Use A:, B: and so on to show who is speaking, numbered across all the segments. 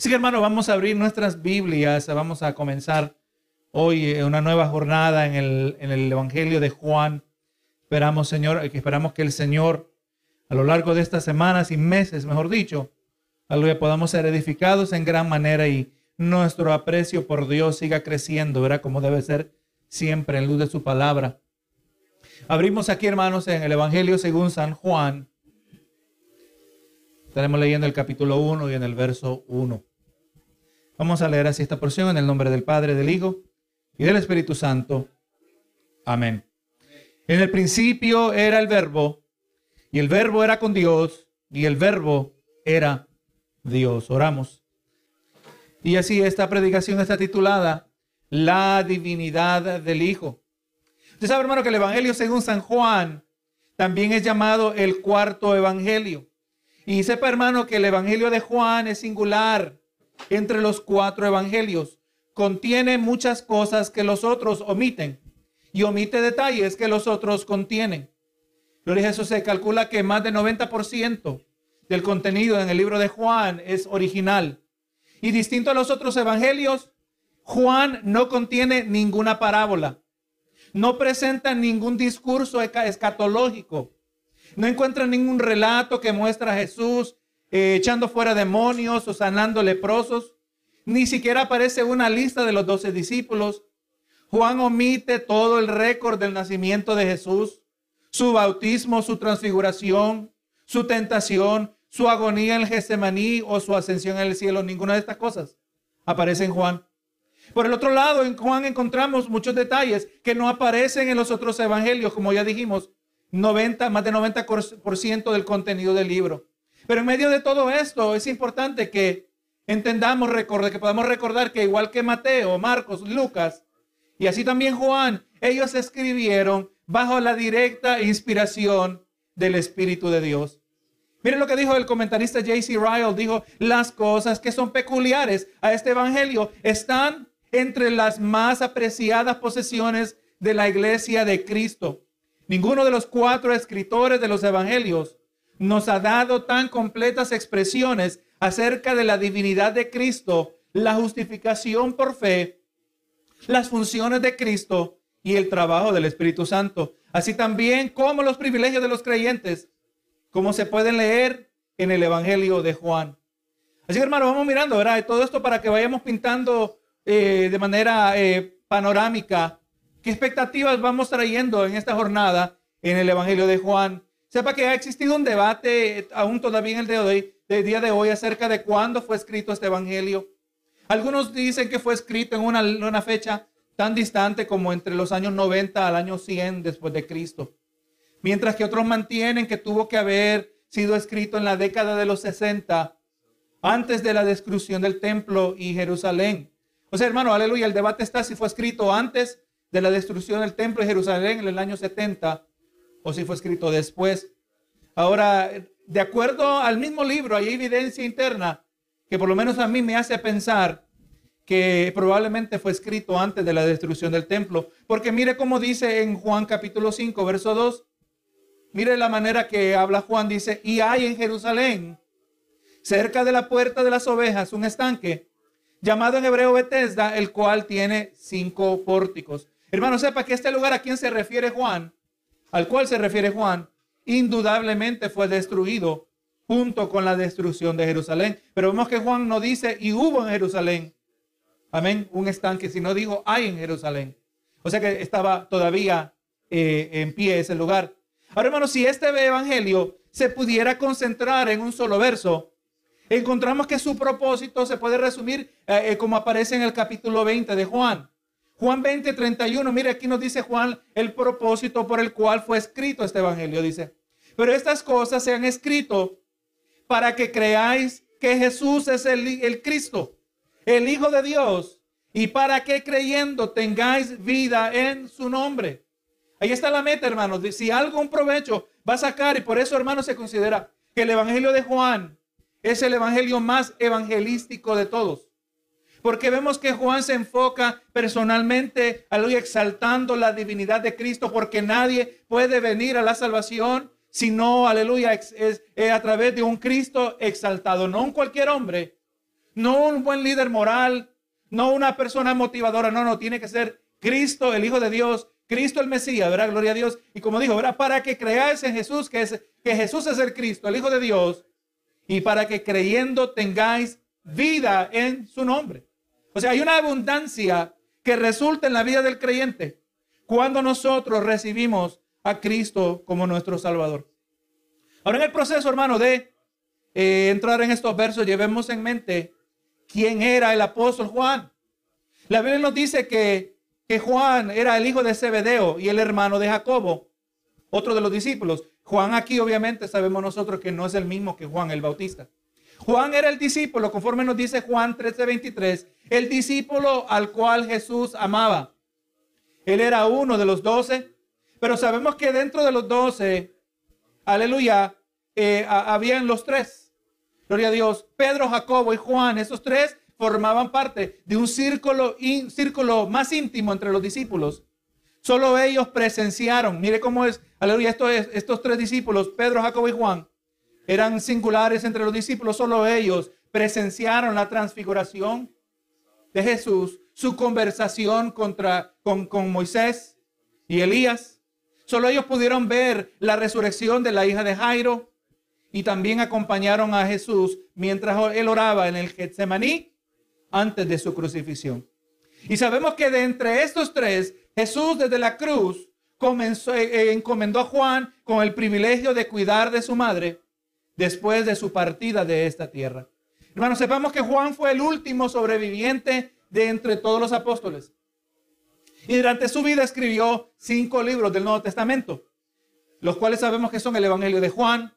A: Así que hermano, vamos a abrir nuestras Biblias, vamos a comenzar hoy eh, una nueva jornada en el, en el Evangelio de Juan. Esperamos, Señor, que esperamos que el Señor, a lo largo de estas semanas y meses, mejor dicho, aleluya, podamos ser edificados en gran manera y nuestro aprecio por Dios siga creciendo, verá como debe ser siempre en luz de su palabra. Abrimos aquí, hermanos, en el Evangelio según San Juan. Estaremos leyendo el capítulo 1 y en el verso 1. Vamos a leer así esta porción en el nombre del Padre, del Hijo y del Espíritu Santo. Amén. En el principio era el verbo, y el verbo era con Dios, y el verbo era Dios. Oramos. Y así esta predicación está titulada La divinidad del Hijo. Usted sabe, hermano, que el Evangelio según San Juan también es llamado el cuarto Evangelio. Y sepa, hermano, que el Evangelio de Juan es singular entre los cuatro Evangelios. Contiene muchas cosas que los otros omiten y omite detalles que los otros contienen. Gloria a Jesús, se calcula que más del 90% del contenido en el libro de Juan es original. Y distinto a los otros evangelios, Juan no contiene ninguna parábola. No presenta ningún discurso escatológico. No encuentra ningún relato que muestra a Jesús eh, echando fuera demonios o sanando leprosos. Ni siquiera aparece una lista de los doce discípulos. Juan omite todo el récord del nacimiento de Jesús, su bautismo, su transfiguración, su tentación, su agonía en el Getsemaní o su ascensión en el cielo. Ninguna de estas cosas aparece en Juan. Por el otro lado, en Juan encontramos muchos detalles que no aparecen en los otros evangelios, como ya dijimos, 90, más de 90% del contenido del libro. Pero en medio de todo esto es importante que entendamos, que podamos recordar que igual que Mateo, Marcos, Lucas, y así también Juan, ellos escribieron bajo la directa inspiración del Espíritu de Dios. Miren lo que dijo el comentarista J.C. Ryle, dijo, las cosas que son peculiares a este Evangelio están entre las más apreciadas posesiones de la iglesia de Cristo. Ninguno de los cuatro escritores de los Evangelios nos ha dado tan completas expresiones acerca de la divinidad de Cristo, la justificación por fe las funciones de Cristo y el trabajo del Espíritu Santo, así también como los privilegios de los creyentes, como se pueden leer en el Evangelio de Juan. Así que hermano, vamos mirando, ¿verdad? Todo esto para que vayamos pintando eh, de manera eh, panorámica qué expectativas vamos trayendo en esta jornada en el Evangelio de Juan. Sepa que ha existido un debate aún todavía en el día de hoy, acerca de cuándo fue escrito este Evangelio. Algunos dicen que fue escrito en una, una fecha tan distante como entre los años 90 al año 100 después de Cristo. Mientras que otros mantienen que tuvo que haber sido escrito en la década de los 60, antes de la destrucción del templo y Jerusalén. O sea, hermano, aleluya, el debate está si fue escrito antes de la destrucción del templo de Jerusalén en el año 70 o si fue escrito después. Ahora, de acuerdo al mismo libro, hay evidencia interna que por lo menos a mí me hace pensar que probablemente fue escrito antes de la destrucción del templo. Porque mire cómo dice en Juan capítulo 5, verso 2. Mire la manera que habla Juan, dice, y hay en Jerusalén, cerca de la puerta de las ovejas, un estanque, llamado en hebreo Bethesda, el cual tiene cinco pórticos. Hermano, sepa que este lugar a quien se refiere Juan, al cual se refiere Juan, indudablemente fue destruido junto con la destrucción de Jerusalén. Pero vemos que Juan no dice y hubo en Jerusalén. Amén. Un estanque, sino dijo hay en Jerusalén. O sea que estaba todavía eh, en pie ese lugar. Ahora, hermanos, si este evangelio se pudiera concentrar en un solo verso, encontramos que su propósito se puede resumir eh, eh, como aparece en el capítulo 20 de Juan. Juan 20, 31, mire aquí nos dice Juan el propósito por el cual fue escrito este evangelio. Dice, pero estas cosas se han escrito para que creáis que Jesús es el, Cristo, el Hijo de Dios, y para que creyendo tengáis vida en su nombre. Ahí está la meta, hermanos. Si algún provecho va a sacar, y por eso, hermanos, se considera que el Evangelio de Juan es el Evangelio más evangelístico de todos. Porque vemos que Juan se enfoca personalmente a lo exaltando la divinidad de Cristo, porque nadie puede venir a la salvación sino, aleluya, es, a través de un Cristo exaltado, no un cualquier hombre, no un buen líder moral, no una persona motivadora, no, no, tiene que ser Cristo, el Hijo de Dios, Cristo el Mesías, ¿verdad? Gloria a Dios. Y como dijo, ¿verdad? Para que creáis en Jesús, que, es, que Jesús es el Cristo, el Hijo de Dios, y para que creyendo tengáis vida en su nombre. O sea, hay una abundancia que resulta en la vida del creyente cuando nosotros recibimos a Cristo como nuestro Salvador. Ahora en el proceso, hermano, de eh, entrar en estos versos, llevemos en mente quién era el apóstol Juan. La Biblia nos dice que, que Juan era el hijo de Zebedeo y el hermano de Jacobo, otro de los discípulos. Juan aquí obviamente sabemos nosotros que no es el mismo que Juan el Bautista. Juan era el discípulo, conforme nos dice Juan 13:23, el discípulo al cual Jesús amaba. Él era uno de los doce, pero sabemos que dentro de los doce, aleluya, eh, habían los tres. Gloria a Dios. Pedro, Jacobo y Juan, esos tres formaban parte de un círculo, círculo más íntimo entre los discípulos. Solo ellos presenciaron, mire cómo es, aleluya, estos tres discípulos, Pedro, Jacobo y Juan, eran singulares entre los discípulos, solo ellos presenciaron la transfiguración de Jesús, su conversación contra, con, Moisés y Elías. Solo ellos pudieron ver la resurrección de la hija de Jairo y también acompañaron a Jesús mientras él oraba en el Getsemaní antes de su crucifixión. Y sabemos que de entre estos tres, Jesús desde la cruz eh, encomendó a Juan con el privilegio de cuidar de su madre después de su partida de esta tierra. Hermanos, sepamos que Juan fue el último sobreviviente de entre todos los apóstoles. Y durante su vida escribió cinco libros del Nuevo Testamento, los cuales sabemos que son el Evangelio de Juan,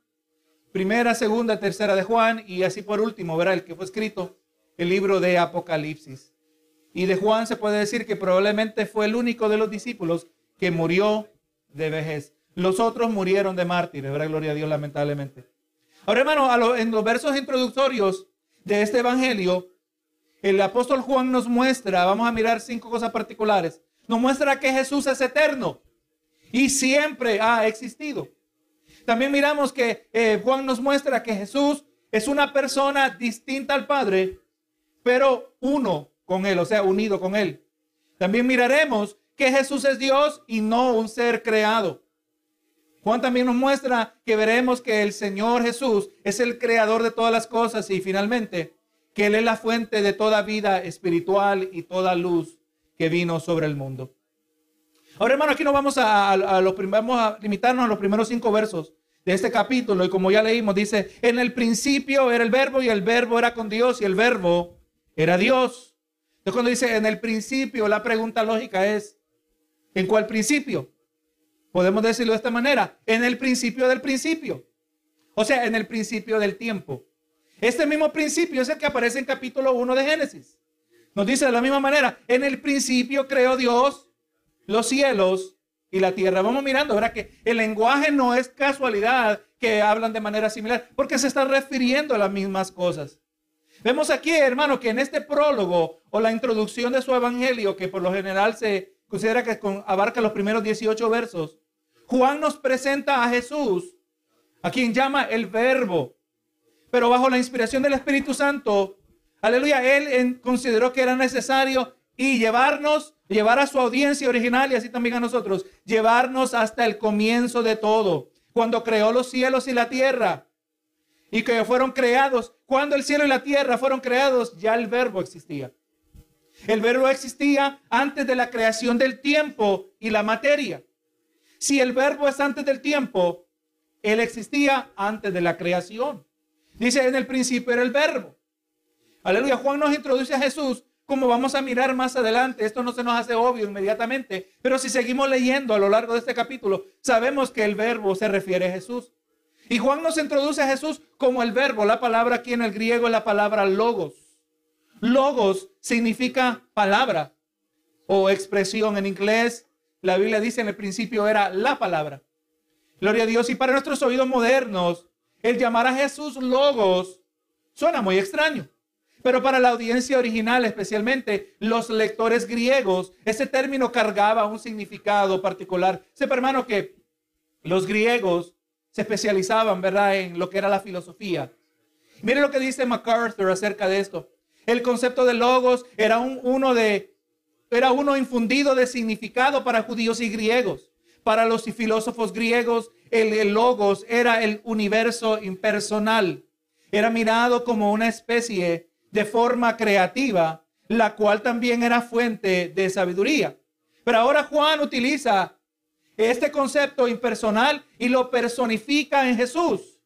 A: primera, segunda, tercera de Juan y así por último, verá el que fue escrito, el libro de Apocalipsis. Y de Juan se puede decir que probablemente fue el único de los discípulos que murió de vejez. Los otros murieron de mártires, ¿verdad? Gloria a Dios, lamentablemente. Ahora, hermano, en los versos introductorios de este evangelio, el apóstol Juan nos muestra, vamos a mirar cinco cosas particulares, nos muestra que Jesús es eterno y siempre ha existido. También miramos que eh, Juan nos muestra que Jesús es una persona distinta al Padre, pero uno con Él, o sea, unido con Él. También miraremos que Jesús es Dios y no un ser creado. Juan también nos muestra que veremos que el Señor Jesús es el creador de todas las cosas y finalmente que Él es la fuente de toda vida espiritual y toda luz que vino sobre el mundo. Ahora, hermano, aquí nos vamos a, vamos a limitarnos a los primeros cinco versos de este capítulo y como ya leímos, dice, en el principio era el verbo y el verbo era con Dios y el verbo era Dios. Entonces cuando dice en el principio, la pregunta lógica es, ¿en cuál principio? Podemos decirlo de esta manera, en el principio del principio. O sea, en el principio del tiempo. Este mismo principio es el que aparece en capítulo 1 de Génesis. Nos dice de la misma manera, en el principio creó Dios los cielos y la tierra. Vamos mirando, ¿verdad? Que el lenguaje no es casualidad que hablan de manera similar, porque se está refiriendo a las mismas cosas. Vemos aquí, hermano, que en este prólogo o la introducción de su evangelio, que por lo general se considera que abarca los primeros 18 versos, Juan nos presenta a Jesús, a quien llama el verbo, pero bajo la inspiración del Espíritu Santo, aleluya, él consideró que era necesario y llevarnos, llevar a su audiencia original y así también a nosotros, llevarnos hasta el comienzo de todo, cuando creó los cielos y la tierra y que fueron creados, cuando el cielo y la tierra fueron creados, ya el verbo existía. El verbo existía antes de la creación del tiempo y la materia. Si el verbo es antes del tiempo, él existía antes de la creación. Dice, en el principio era el verbo. Aleluya. Juan nos introduce a Jesús como vamos a mirar más adelante. Esto no se nos hace obvio inmediatamente, pero si seguimos leyendo a lo largo de este capítulo, sabemos que el verbo se refiere a Jesús. Y Juan nos introduce a Jesús como el verbo. La palabra aquí en el griego es la palabra logos. Logos significa palabra o expresión en inglés. La Biblia dice en el principio era la palabra. Gloria a Dios. Y para nuestros oídos modernos, el llamar a Jesús logos suena muy extraño. Pero para la audiencia original, especialmente los lectores griegos, ese término cargaba un significado particular. Sepa, hermano, que los griegos se especializaban, ¿verdad?, en lo que era la filosofía. Mire lo que dice MacArthur acerca de esto. El concepto de logos era un, uno de era uno infundido de significado para judíos y griegos. Para los filósofos griegos, el, el logos era el universo impersonal. Era mirado como una especie de forma creativa, la cual también era fuente de sabiduría. Pero ahora Juan utiliza este concepto impersonal y lo personifica en Jesús.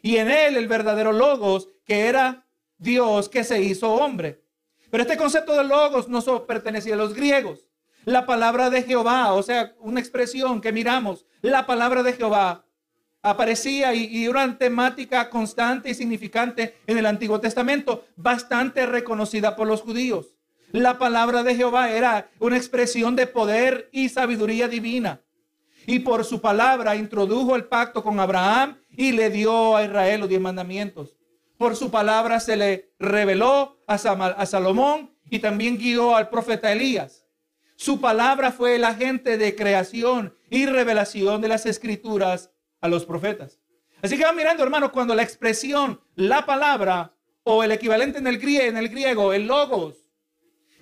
A: Y en él el verdadero logos, que era Dios que se hizo hombre. Pero este concepto de logos no solo pertenecía a los griegos. La palabra de Jehová, o sea, una expresión que miramos, la palabra de Jehová aparecía y, y, una temática constante y significante en el Antiguo Testamento, bastante reconocida por los judíos. La palabra de Jehová era una expresión de poder y sabiduría divina. Y por su palabra introdujo el pacto con Abraham y le dio a Israel los diez mandamientos. Por su palabra se le reveló a, Salomón y también guió al profeta Elías. Su palabra fue el agente de creación y revelación de las escrituras a los profetas. Así que va mirando, hermano, cuando la expresión, la palabra o el equivalente en el griego, en el, griego, el logos,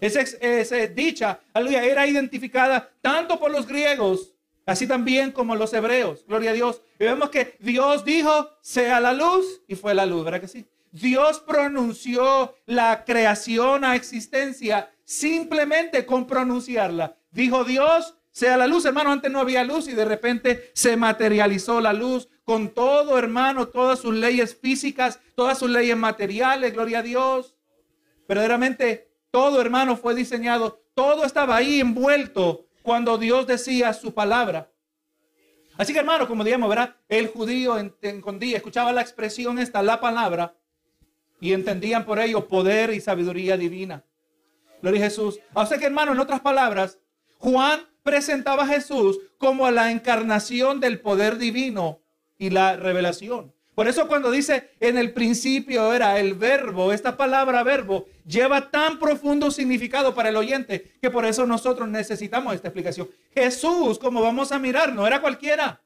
A: esa, esa dicha, aleluya, era identificada tanto por los griegos, así también como los hebreos. Gloria a Dios. Y vemos que Dios dijo, sea la luz, y fue la luz, ¿verdad que sí? Dios pronunció la creación a existencia simplemente con pronunciarla. Dijo Dios, sea la luz, hermano, antes no había luz y de repente se materializó la luz con todo, hermano, todas sus leyes físicas, todas sus leyes materiales, gloria a Dios. Verdaderamente, todo, hermano, fue diseñado, todo estaba ahí envuelto cuando Dios decía su palabra. Así que hermano, como digamos, ¿verdad? El judío entendía, escuchaba la expresión esta, la palabra, y entendían por ello poder y sabiduría divina. Gloria a Jesús. Sea que hermano, en otras palabras, Juan presentaba a Jesús como la encarnación del poder divino y la revelación. Por eso cuando dice en el principio era el verbo, esta palabra verbo lleva tan profundo significado para el oyente que por eso nosotros necesitamos esta explicación. Jesús, como vamos a mirar, no era cualquiera.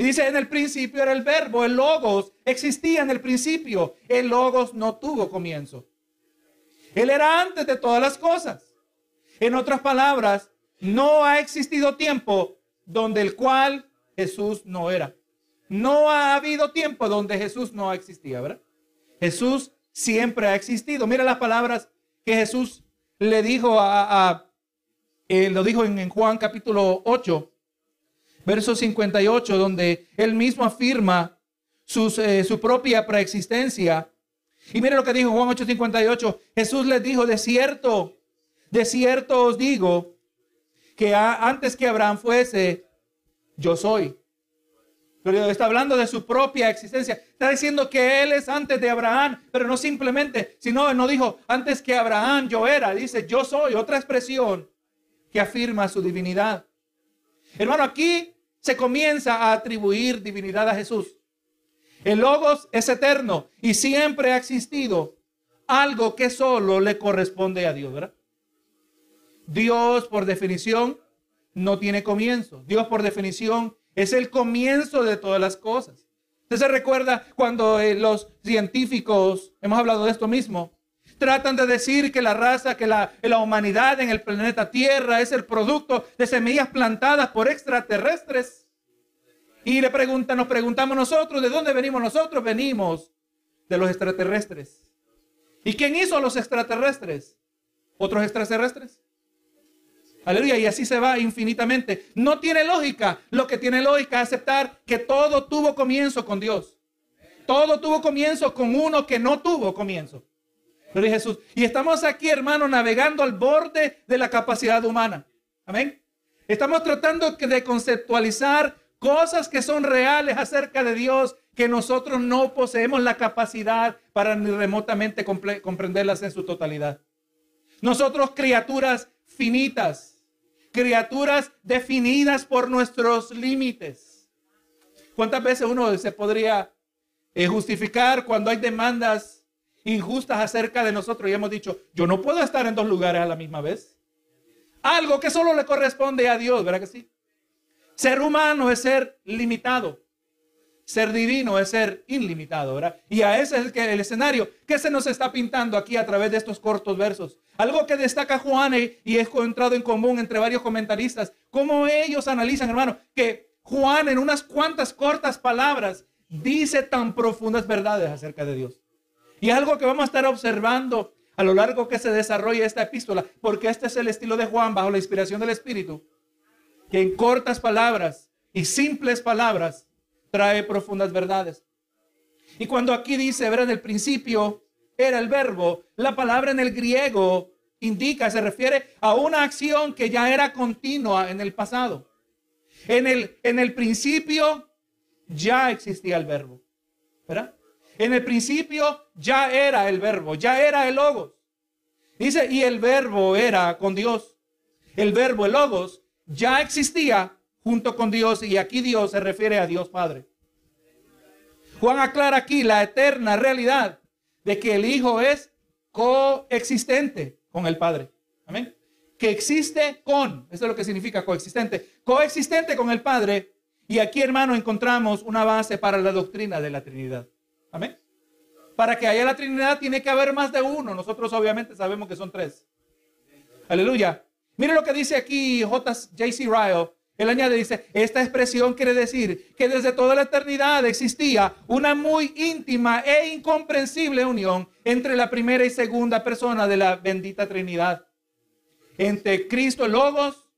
A: Y dice, en el principio era el verbo, el logos existía en el principio. El logos no tuvo comienzo. Él era antes de todas las cosas. En otras palabras, no ha existido tiempo donde el cual Jesús no era. No ha habido tiempo donde Jesús no existía, ¿verdad? Jesús siempre ha existido. Mira las palabras que Jesús le dijo a, eh, lo dijo en, Juan capítulo 8, verso 58, donde él mismo afirma eh, su propia preexistencia. Y mire lo que dijo Juan 8:58. Jesús les dijo, de cierto, de cierto os digo, que antes que Abraham fuese, yo soy. Pero está hablando de su propia existencia. Está diciendo que Él es antes de Abraham, pero no simplemente, sino no dijo antes que Abraham yo era. Dice yo soy, otra expresión que afirma su divinidad. Hermano, aquí se comienza a atribuir divinidad a Jesús. El Logos es eterno y siempre ha existido algo que solo le corresponde a Dios, ¿verdad? Dios, por definición, no tiene comienzo. Dios, por definición, es el comienzo de todas las cosas. Usted se recuerda cuando eh, los científicos, hemos hablado de esto mismo, tratan de decir que la raza, que la, humanidad en el planeta Tierra es el producto de semillas plantadas por extraterrestres. Y le preguntan, nos preguntamos nosotros, ¿de dónde venimos nosotros? Venimos de los extraterrestres. ¿Y quién hizo a los extraterrestres? ¿Otros extraterrestres? Aleluya, y así se va infinitamente. No tiene lógica. Lo que tiene lógica es aceptar que todo tuvo comienzo con Dios. Todo tuvo comienzo con uno que no tuvo comienzo. Jesús. Y estamos aquí, hermano, navegando al borde de la capacidad humana. Amén. Estamos tratando de conceptualizar cosas que son reales acerca de Dios que nosotros no poseemos la capacidad para ni remotamente comprenderlas en su totalidad. Nosotros, criaturas finitas, criaturas definidas por nuestros límites. ¿Cuántas veces uno se podría eh, justificar cuando hay demandas injustas acerca de nosotros y hemos dicho, yo no puedo estar en dos lugares a la misma vez? Algo que solo le corresponde a Dios, ¿verdad que sí? Ser humano es ser limitado. ser divino es ser ilimitado, ¿verdad? Y a ese es el, que, el escenario que se nos está pintando aquí a través de estos cortos versos. Algo que destaca Juan y, y es encontrado en común entre varios comentaristas, cómo ellos analizan, hermano, que Juan en unas cuantas cortas palabras dice tan profundas verdades acerca de Dios. Y algo que vamos a estar observando a lo largo que se desarrolla esta epístola, porque este es el estilo de Juan bajo la inspiración del Espíritu, que en cortas palabras y simples palabras trae profundas verdades. Y cuando aquí dice, ver en el principio era el verbo, la palabra en el griego indica, se refiere a una acción que ya era continua en el pasado. En el, en el principio ya existía el verbo, ¿verdad? En el principio ya era el verbo, ya era el logos. Dice, y el verbo era con Dios. El verbo, el logos, ya existía junto con Dios y aquí Dios se refiere a Dios Padre. Juan aclara aquí la eterna realidad de que el Hijo es coexistente con el Padre. Amén. Que existe con, eso es lo que significa coexistente, coexistente con el Padre. Y aquí, hermano, encontramos una base para la doctrina de la Trinidad. Amén. Para que haya la Trinidad tiene que haber más de uno. Nosotros obviamente sabemos que son tres. Aleluya. Mire lo que dice aquí J.C. Ryle él añade, dice, esta expresión quiere decir que desde toda la eternidad existía una muy íntima e incomprensible unión entre la primera y segunda persona de la bendita Trinidad. Entre Cristo Logos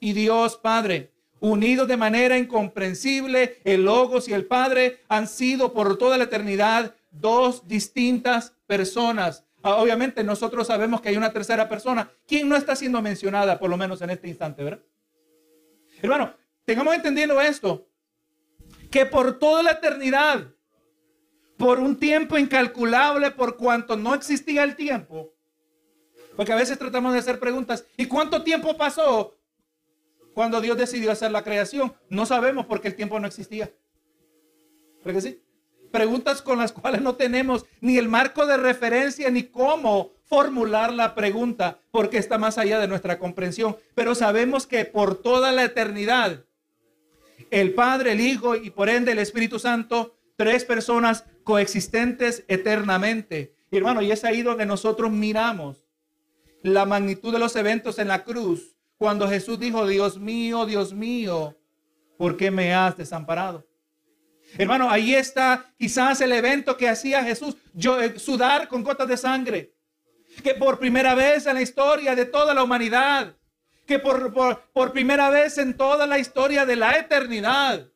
A: y Dios Padre. Unidos de manera incomprensible, el Logos y el Padre han sido por toda la eternidad dos distintas personas. Ah, obviamente nosotros sabemos que hay una tercera persona. ¿Quién no está siendo mencionada, por lo menos en este instante, verdad? Hermano, tengamos entendiendo esto, que por toda la eternidad, por un tiempo incalculable, por cuanto no existía el tiempo, porque a veces tratamos de hacer preguntas, ¿y cuánto tiempo pasó cuando Dios decidió hacer la creación? No sabemos porque el tiempo no existía. Preguntas con las cuales no tenemos ni el marco de referencia ni cómo formular la pregunta porque está más allá de nuestra comprensión. Pero sabemos que por toda la eternidad, el Padre, el Hijo y por ende el Espíritu Santo, tres personas coexistentes eternamente. Y hermano, y es ahí donde nosotros miramos la magnitud de los eventos en la cruz, cuando Jesús dijo, Dios mío, Dios mío, ¿por qué me has desamparado? Hermano, ahí está quizás el evento que hacía Jesús, eh, sudar con gotas de sangre que por primera vez en la historia de toda la humanidad, que por, por, primera vez en toda la historia de la eternidad,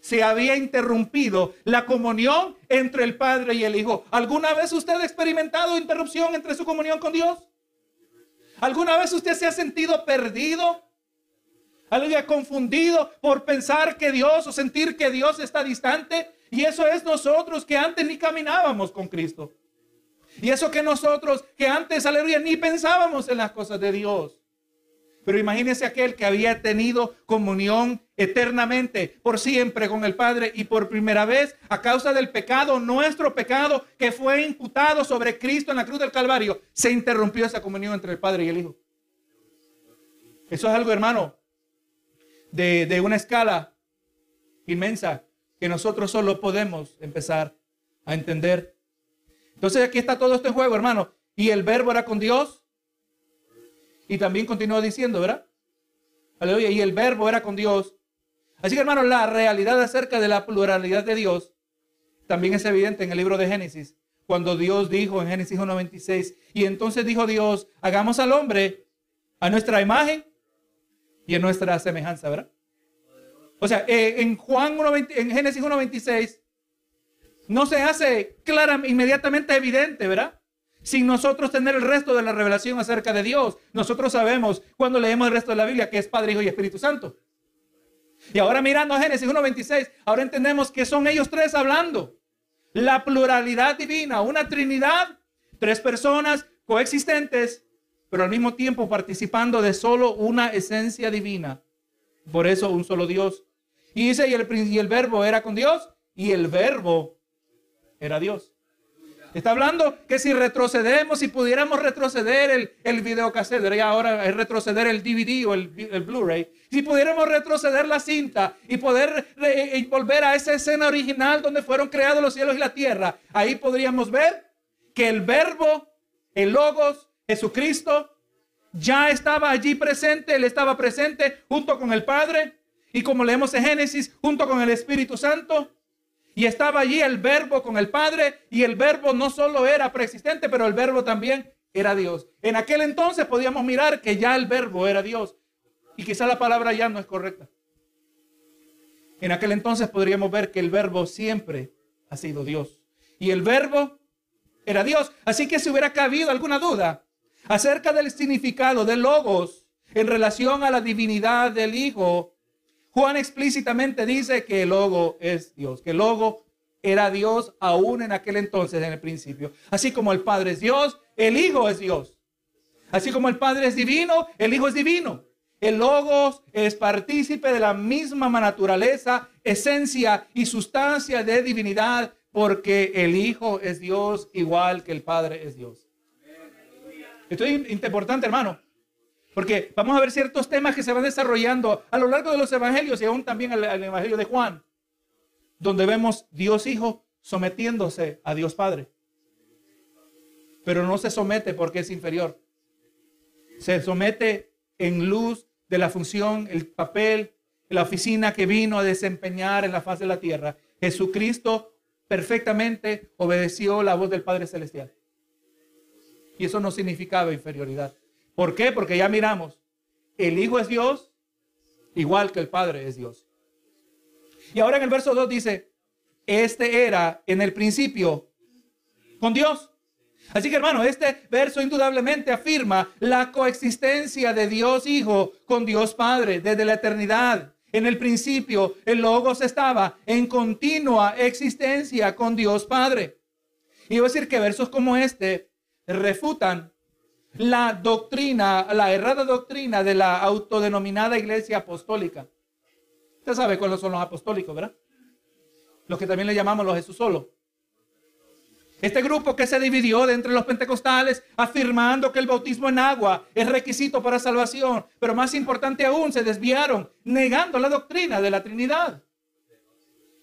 A: se había interrumpido la comunión entre el Padre y el Hijo. ¿Alguna vez usted ha experimentado interrupción entre su comunión con Dios? ¿Alguna vez usted se ha sentido perdido? ¿Alguien confundido por pensar que Dios o sentir que Dios está distante? Y eso es nosotros que antes ni caminábamos con Cristo. Y eso que nosotros, que antes, aleluya, ni pensábamos en las cosas de Dios. Pero imagínese aquel que había tenido comunión eternamente, por siempre con el Padre y por primera vez a causa del pecado, nuestro pecado que fue imputado sobre Cristo en la cruz del Calvario, se interrumpió esa comunión entre el Padre y el Hijo. Eso es algo, hermano, de, de una escala inmensa que nosotros solo podemos empezar a entender. Entonces aquí está todo esto en juego, hermano. Y el verbo era con Dios. Y también continúa diciendo, ¿verdad? Aleluya. Y el verbo era con Dios. Así que, hermano, la realidad acerca de la pluralidad de Dios también es evidente en el libro de Génesis. Cuando Dios dijo en Génesis 1.26, y entonces dijo Dios, hagamos al hombre a nuestra imagen y a nuestra semejanza, ¿verdad? O sea, eh, en Juan 1, en Génesis 1.26 no se hace clara, inmediatamente evidente, ¿verdad? Sin nosotros tener el resto de la revelación acerca de Dios. Nosotros sabemos cuando leemos el resto de la Biblia que es Padre, Hijo y Espíritu Santo. Y ahora mirando a Génesis 1.26, ahora entendemos que son ellos tres hablando. La pluralidad divina, una trinidad, tres personas coexistentes, pero al mismo tiempo participando de solo una esencia divina. Por eso un solo Dios. Y dice, y el, y el verbo era con Dios, y el verbo era Dios. Está hablando que si retrocedemos, si pudiéramos retroceder el, el videocassette, ahora es retroceder el DVD o el, Blu-ray, si pudiéramos retroceder la cinta y poder volver a esa escena original donde fueron creados los cielos y la tierra, ahí podríamos ver que el verbo, el logos, Jesucristo, ya estaba allí presente, él estaba presente junto con el Padre y como leemos en Génesis, junto con el Espíritu Santo. Y estaba allí el verbo con el Padre y el verbo no solo era preexistente, pero el verbo también era Dios. En aquel entonces podíamos mirar que ya el verbo era Dios. Y quizá la palabra ya no es correcta. En aquel entonces podríamos ver que el verbo siempre ha sido Dios. Y el verbo era Dios. Así que si hubiera cabido alguna duda acerca del significado de logos en relación a la divinidad del Hijo, Juan explícitamente dice que el logo es Dios, que el logo era Dios aún en aquel entonces, en el principio. Así como el Padre es Dios, el Hijo es Dios. Así como el Padre es divino, el Hijo es divino. El Logos es partícipe de la misma naturaleza, esencia y sustancia de divinidad, porque el Hijo es Dios igual que el Padre es Dios. Esto es importante, hermano. Porque vamos a ver ciertos temas que se van desarrollando a lo largo de los evangelios y aún también al, evangelio de Juan, donde vemos Dios Hijo sometiéndose a Dios Padre. Pero no se somete porque es inferior. Se somete en luz de la función, el papel, la oficina que vino a desempeñar en la faz de la tierra. Jesucristo perfectamente obedeció la voz del Padre Celestial. Y eso no significaba inferioridad. ¿Por qué? Porque ya miramos, el Hijo es Dios, igual que el Padre es Dios. Y ahora en el verso 2 dice, este era en el principio con Dios. Así que hermano, este verso indudablemente afirma la coexistencia de Dios Hijo con Dios Padre desde la eternidad. En el principio, el Logos estaba en continua existencia con Dios Padre. Y voy a decir que versos como este refutan la doctrina, la errada doctrina de la autodenominada iglesia apostólica. Usted sabe cuáles son los apostólicos, ¿verdad? Los que también le llamamos los Jesús solo. Este grupo que se dividió de entre los pentecostales afirmando que el bautismo en agua es requisito para salvación, pero más importante aún, se desviaron negando la doctrina de la Trinidad.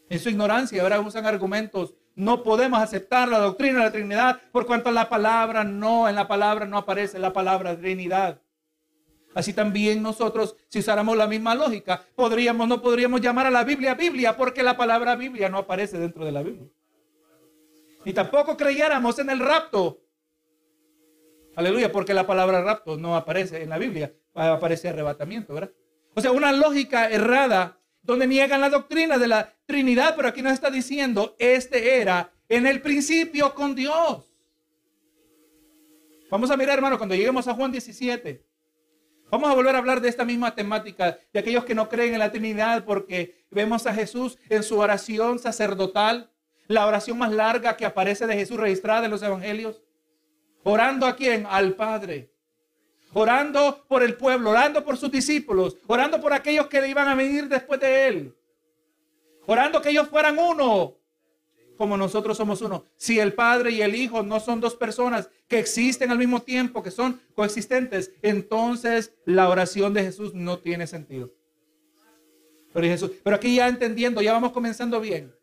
A: En su ignorancia ahora usan argumentos no podemos aceptar la doctrina de la Trinidad por cuanto la palabra no, en la palabra no aparece la palabra Trinidad. Así también nosotros, si usáramos la misma lógica, podríamos, no podríamos llamar a la Biblia Biblia porque la palabra Biblia no aparece dentro de la Biblia. Ni tampoco creyéramos en el rapto. Aleluya, porque la palabra rapto no aparece en la Biblia, aparece arrebatamiento, ¿verdad? O sea, una lógica errada donde niegan la doctrina de la Trinidad, pero aquí nos está diciendo, este era en el principio con Dios. Vamos a mirar, hermano, cuando lleguemos a Juan 17. Vamos a volver a hablar de esta misma temática, de aquellos que no creen en la Trinidad, porque vemos a Jesús en su oración sacerdotal, la oración más larga que aparece de Jesús registrada en los evangelios. Orando a quién? Al Padre orando por el pueblo, orando por sus discípulos, orando por aquellos que iban a venir después de él, orando que ellos fueran uno, como nosotros somos uno. Si el Padre y el Hijo no son dos personas que existen al mismo tiempo, que son coexistentes, entonces la oración de Jesús no tiene sentido. Pero, Jesús, pero aquí ya entendiendo, ya vamos comenzando bien.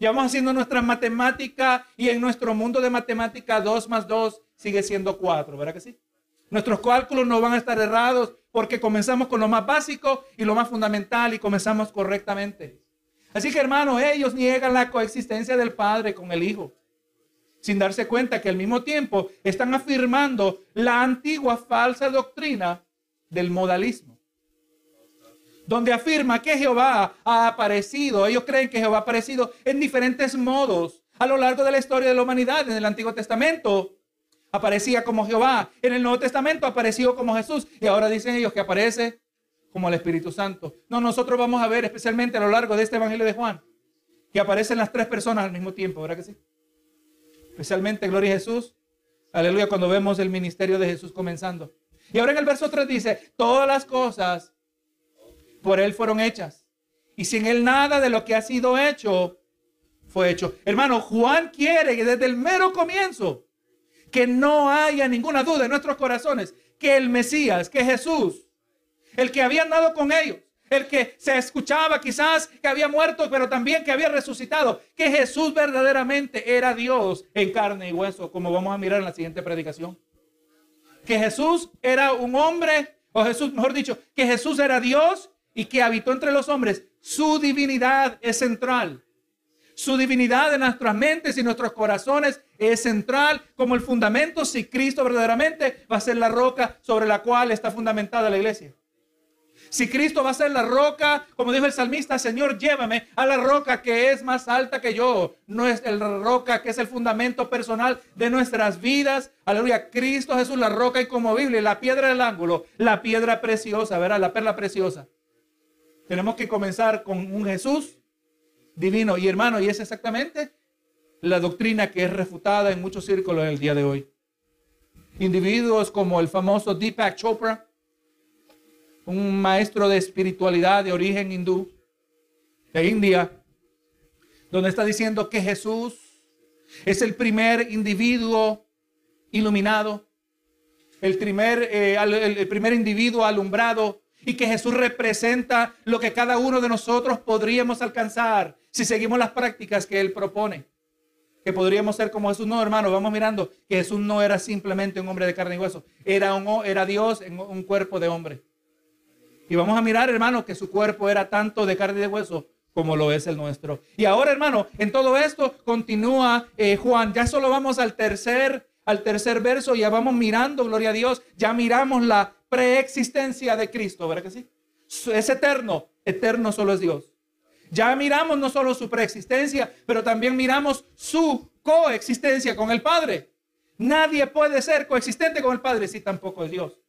A: Ya vamos haciendo nuestra matemática y en nuestro mundo de matemática 2 más 2 sigue siendo 4, ¿verdad que sí? Nuestros cálculos no van a estar errados porque comenzamos con lo más básico y lo más fundamental y comenzamos correctamente. Así que hermanos, ellos niegan la coexistencia del Padre con el Hijo, sin darse cuenta que al mismo tiempo están afirmando la antigua falsa doctrina del modalismo, donde afirma que Jehová ha aparecido. Ellos creen que Jehová ha aparecido en diferentes modos a lo largo de la historia de la humanidad. En el Antiguo Testamento aparecía como Jehová. En el Nuevo Testamento apareció como Jesús. Y ahora dicen ellos que aparece como el Espíritu Santo. No, nosotros vamos a ver especialmente a lo largo de este Evangelio de Juan que aparecen las tres personas al mismo tiempo, ¿verdad que sí? Especialmente Gloria a Jesús. Aleluya, cuando vemos el ministerio de Jesús comenzando. Y ahora en el verso 3 dice, todas las cosas por Él fueron hechas. Y sin Él nada de lo que ha sido hecho fue hecho. Hermano, Juan quiere que desde el mero comienzo, que no haya ninguna duda en nuestros corazones, que el Mesías, que Jesús, el que había andado con ellos, el que se escuchaba quizás que había muerto, pero también que había resucitado, que Jesús verdaderamente era Dios en carne y hueso, como vamos a mirar en la siguiente predicación. Que Jesús era un hombre, o Jesús, mejor dicho, que Jesús era Dios y que habitó entre los hombres. Su divinidad es central. Su divinidad en nuestras mentes y nuestros corazones es central como el fundamento si Cristo verdaderamente va a ser la roca sobre la cual está fundamentada la iglesia. Si Cristo va a ser la roca, como dijo el salmista, Señor, llévame a la roca que es más alta que yo. No es la roca que es el fundamento personal de nuestras vidas. Aleluya. Cristo Jesús, la roca incomovible, la piedra del ángulo, la piedra preciosa, ¿verdad? La perla preciosa. Tenemos que comenzar con un Jesús divino. Y hermano, y es exactamente la doctrina que es refutada en muchos círculos en el día de hoy. Individuos como el famoso Deepak Chopra, un maestro de espiritualidad de origen hindú de India, donde está diciendo que Jesús es el primer individuo iluminado, el primer, eh, el primer individuo alumbrado y que Jesús representa lo que cada uno de nosotros podríamos alcanzar si seguimos las prácticas que Él propone. Que podríamos ser como Jesús. No, hermano, vamos mirando que Jesús no era simplemente un hombre de carne y hueso, era, un, era Dios en un cuerpo de hombre. Y vamos a mirar, hermano, que su cuerpo era tanto de carne y de hueso como lo es el nuestro. Y ahora, hermano, en todo esto continúa eh, Juan. Ya solo vamos al tercer, al tercer verso, ya vamos mirando, gloria a Dios, ya miramos la preexistencia de Cristo, ¿verdad que sí? Es eterno, eterno solo es Dios. Ya miramos no solo su preexistencia, pero también miramos su coexistencia con el Padre. Nadie puede ser coexistente con el Padre si tampoco es Dios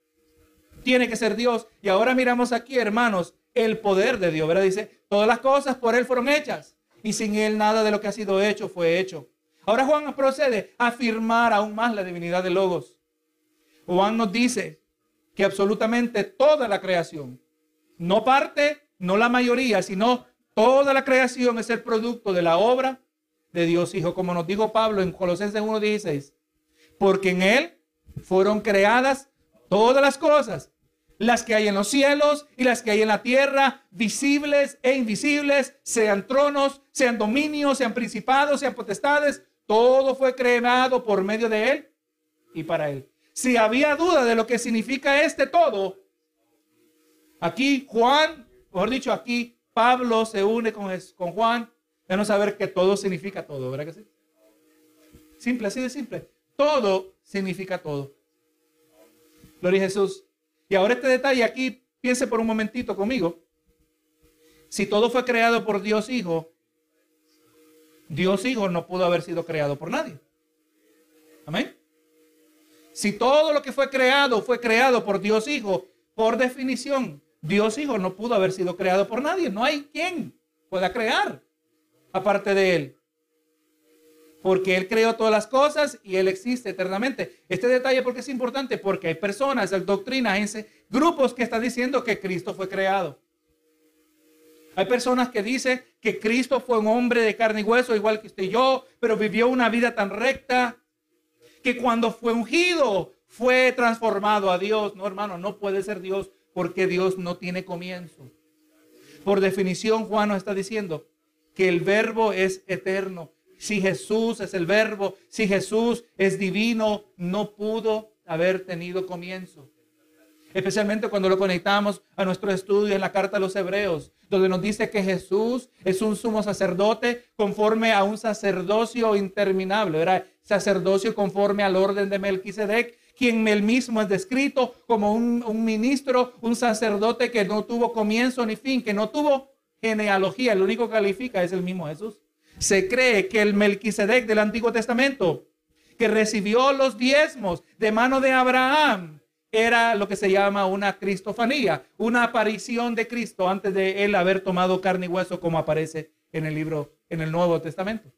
A: tiene que ser Dios. Y ahora miramos aquí, hermanos, el poder de Dios. Dice, todas las cosas por Él fueron hechas y sin Él nada de lo que ha sido hecho fue hecho. Ahora Juan procede a afirmar aún más la divinidad de Logos. Juan nos dice que absolutamente toda la creación, no parte, no la mayoría, sino toda la creación es el producto de la obra de Dios Hijo, como nos dijo Pablo en Colosenses 1.16, porque en Él fueron creadas todas las cosas, las que hay en los cielos y las que hay en la tierra, visibles e invisibles, sean tronos, sean dominios, sean principados, sean potestades, todo fue creado por medio de Él y para Él. Si había duda de lo que significa este todo, aquí Juan, mejor dicho, aquí Pablo se une con, con Juan, de no saber que todo significa todo, ¿verdad que sí? Simple, así de simple. Todo significa todo. Gloria a Jesús. Y ahora este detalle aquí, piense por un momentito conmigo. Si todo fue creado por Dios Hijo, Dios Hijo no pudo haber sido creado por nadie. Amén. Si todo lo que fue creado fue creado por Dios Hijo, por definición, Dios Hijo no pudo haber sido creado por nadie. No hay quien pueda crear aparte de Él porque Él creó todas las cosas y Él existe eternamente. Este detalle porque es importante, porque hay personas, hay doctrinas, grupos que están diciendo que Cristo fue creado. Hay personas que dicen que Cristo fue un hombre de carne y hueso, igual que usted y yo, pero vivió una vida tan recta que cuando fue ungido fue transformado a Dios. No, hermano, no puede ser Dios porque Dios no tiene comienzo. Por definición, Juan nos está diciendo que el verbo es eterno si Jesús es el verbo, si Jesús es divino, no pudo haber tenido comienzo. Especialmente cuando lo conectamos a nuestro estudio en la carta a los hebreos, donde nos dice que Jesús es un sumo sacerdote conforme a un sacerdocio interminable, era sacerdocio conforme al orden de Melquisedec, quien él mismo es descrito como un, ministro, un sacerdote que no tuvo comienzo ni fin, que no tuvo genealogía, el único que califica es el mismo Jesús. Se cree que el Melquisedec del Antiguo Testamento, que recibió los diezmos de mano de Abraham, era lo que se llama una cristofanía, una aparición de Cristo antes de él haber tomado carne y hueso como aparece en el libro, en el Nuevo Testamento.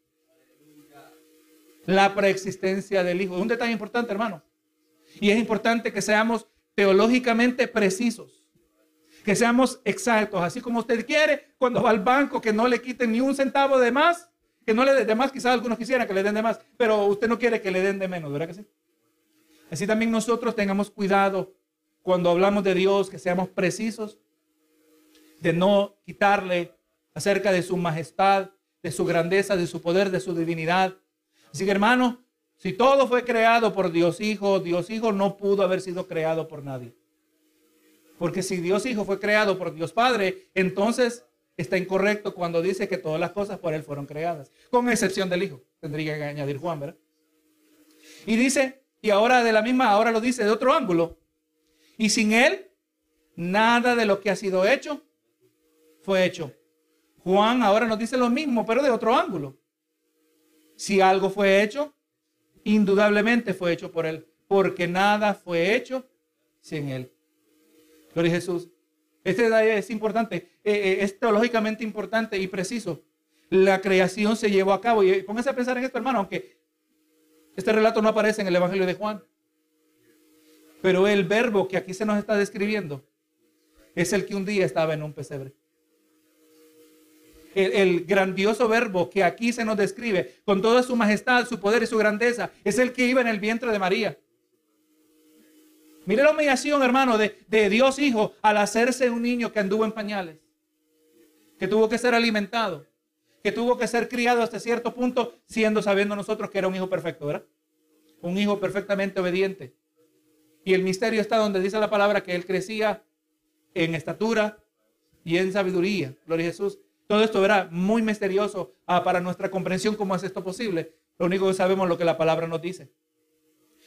A: La preexistencia del Hijo. Un detalle importante, hermano. Y es importante que seamos teológicamente precisos, que seamos exactos, así como usted quiere, cuando va al banco, que no le quiten ni un centavo de más que no le den de más, quizás algunos quisieran que le den de más, pero usted no quiere que le den de menos, ¿verdad que sí? Así también nosotros tengamos cuidado cuando hablamos de Dios, que seamos precisos, de no quitarle acerca de su majestad, de su grandeza, de su poder, de su divinidad. Así que hermano, si todo fue creado por Dios Hijo, Dios Hijo no pudo haber sido creado por nadie. Porque si Dios Hijo fue creado por Dios Padre, entonces está incorrecto cuando dice que todas las cosas por Él fueron creadas, con excepción del Hijo. Tendría que añadir Juan, ¿verdad? Y dice, y ahora de la misma, ahora lo dice de otro ángulo. Y sin Él, nada de lo que ha sido hecho fue hecho. Juan ahora nos dice lo mismo, pero de otro ángulo. Si algo fue hecho, indudablemente fue hecho por Él, porque nada fue hecho sin Él. Gloria a Jesús. Este es importante, eh, eh, es teológicamente importante y preciso. La creación se llevó a cabo. Y póngase a pensar en esto, hermano, aunque este relato no aparece en el Evangelio de Juan. Pero el verbo que aquí se nos está describiendo es el que un día estaba en un pesebre. El, grandioso verbo que aquí se nos describe con toda su majestad, su poder y su grandeza es el que iba en el vientre de María. Mire la humillación, hermano, de, Dios Hijo al hacerse un niño que anduvo en pañales, que tuvo que ser alimentado, que tuvo que ser criado hasta cierto punto, siendo sabiendo nosotros que era un hijo perfecto, ¿verdad? Un hijo perfectamente obediente. Y el misterio está donde dice la palabra que él crecía en estatura y en sabiduría. Gloria a Jesús. Todo esto era muy misterioso ah, para nuestra comprensión cómo es esto posible. Lo único que sabemos es lo que la palabra nos dice.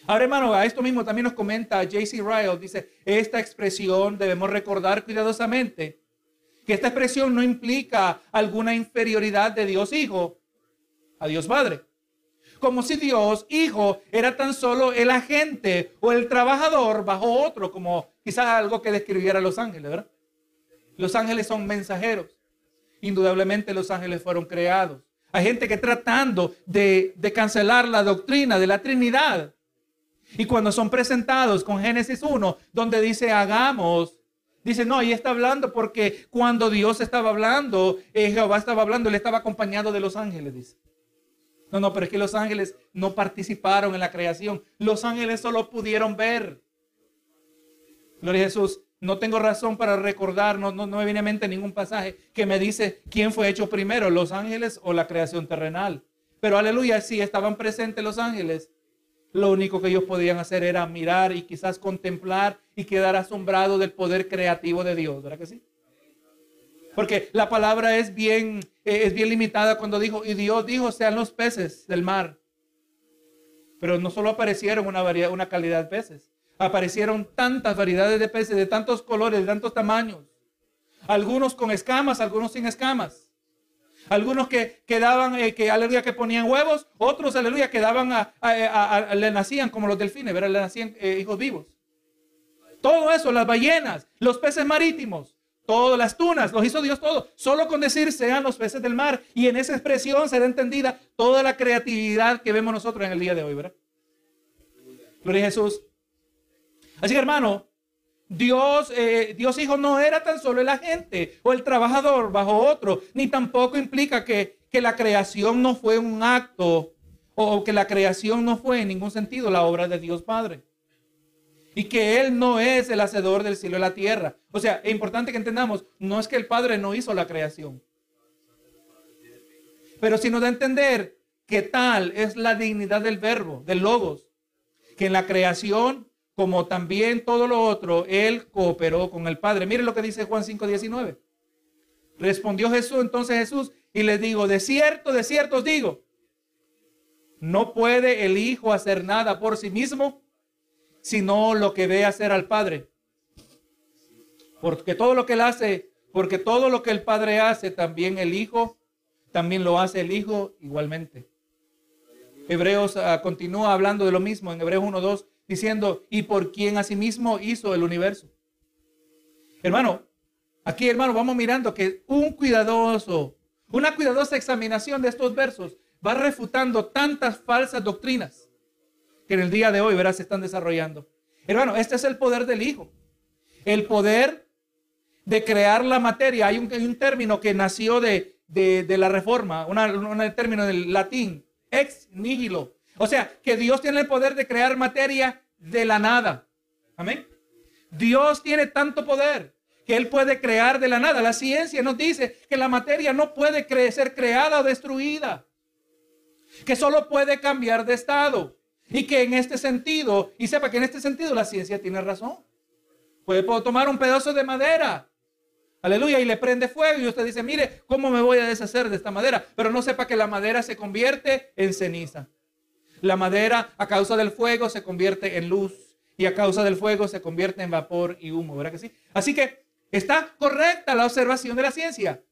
A: Ahora, hermano, a esto mismo también nos comenta J.C. Ryle, dice, esta expresión debemos recordar cuidadosamente que esta expresión no implica alguna inferioridad de Dios Hijo a Dios Padre. Como si Dios Hijo era tan solo el agente o el trabajador bajo otro, como quizás algo que describiera los ángeles, ¿verdad? Los ángeles son mensajeros. Indudablemente los ángeles fueron creados. Hay gente que tratando de, cancelar la doctrina de la Trinidad, y cuando son presentados con Génesis 1, donde dice hagamos, dice no, ahí está hablando porque cuando Dios estaba hablando, eh, Jehová estaba hablando, él estaba acompañado de los ángeles, dice. No, no, pero es que los ángeles no participaron en la creación. Los ángeles solo pudieron ver. Gloria a Jesús. No tengo razón para recordar, no, no, me viene a mente ningún pasaje que me dice quién fue hecho primero, los ángeles o la creación terrenal. Pero aleluya, sí estaban presentes los ángeles, lo único que ellos podían hacer era mirar y quizás contemplar y quedar asombrado del poder creativo de Dios, ¿verdad que sí? Porque la palabra es bien, eh, es bien limitada cuando dijo, y Dios dijo, sean los peces del mar. Pero no solo aparecieron una, variedad, una calidad de peces, aparecieron tantas variedades de peces, de tantos colores, de tantos tamaños. Algunos con escamas, algunos sin escamas. Algunos que, quedaban, eh, que que ponían huevos, otros, aleluya, que daban a, le nacían como los delfines, ¿verdad? Le nacían eh, hijos vivos. Todo eso, las ballenas, los peces marítimos, todas las tunas, los hizo Dios todo. Solo con decir sean los peces del mar. Y en esa expresión será entendida toda la creatividad que vemos nosotros en el día de hoy, ¿verdad? Gloria a Jesús. Así que hermano, Dios, eh, Dios Hijo no era tan solo el agente o el trabajador bajo otro, ni tampoco implica que, que la creación no fue un acto o que la creación no fue en ningún sentido la obra de Dios Padre. Y que Él no es el hacedor del cielo y la tierra. O sea, es importante que entendamos, no es que el Padre no hizo la creación. Pero si nos da a entender que tal es la dignidad del verbo, del logos, que en la creación como también todo lo otro, él cooperó con el Padre. Mire lo que dice Juan 5:19. Respondió Jesús, entonces Jesús, y les digo, de cierto, de cierto os digo, no puede el Hijo hacer nada por sí mismo, sino lo que ve hacer al Padre. Porque todo lo que él hace, porque todo lo que el Padre hace, también el Hijo, también lo hace el Hijo igualmente. Hebreos ah, continúa hablando de lo mismo en Hebreos 1.2 diciendo, y por quien asimismo hizo el universo. Hermano, aquí hermano, vamos mirando que un cuidadoso, una cuidadosa examinación de estos versos va refutando tantas falsas doctrinas que en el día de hoy, verás, se están desarrollando. Hermano, este es el poder del Hijo. El poder de crear la materia. Hay un, un término que nació de, de, de la reforma, un término del latín, ex nihilo. O sea, que Dios tiene el poder de crear materia de la nada. Amén. Dios tiene tanto poder que Él puede crear de la nada. La ciencia nos dice que la materia no puede ser creada o destruida, que solo puede cambiar de estado. Y que en este sentido, y sepa que en este sentido la ciencia tiene razón. Puede tomar un pedazo de madera, aleluya, y le prende fuego y usted dice, mire, ¿cómo me voy a deshacer de esta madera? Pero no sepa que la madera se convierte en ceniza. La madera a causa del fuego se convierte en luz y a causa del fuego se convierte en vapor y humo, ¿verdad que sí? Así que está correcta la observación de la ciencia,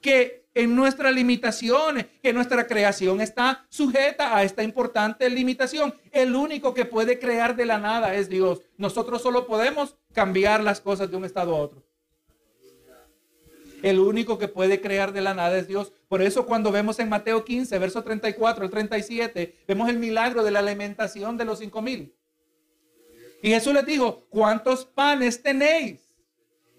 A: que en nuestra limitación, que nuestra creación está sujeta a esta importante limitación. El único que puede crear de la nada es Dios. Nosotros solo podemos cambiar las cosas de un estado a otro. El único que puede crear de la nada es Dios. Por eso cuando vemos en Mateo 15, verso 34 al 37, vemos el milagro de la alimentación de los cinco mil. Y Jesús les dijo, ¿cuántos panes tenéis?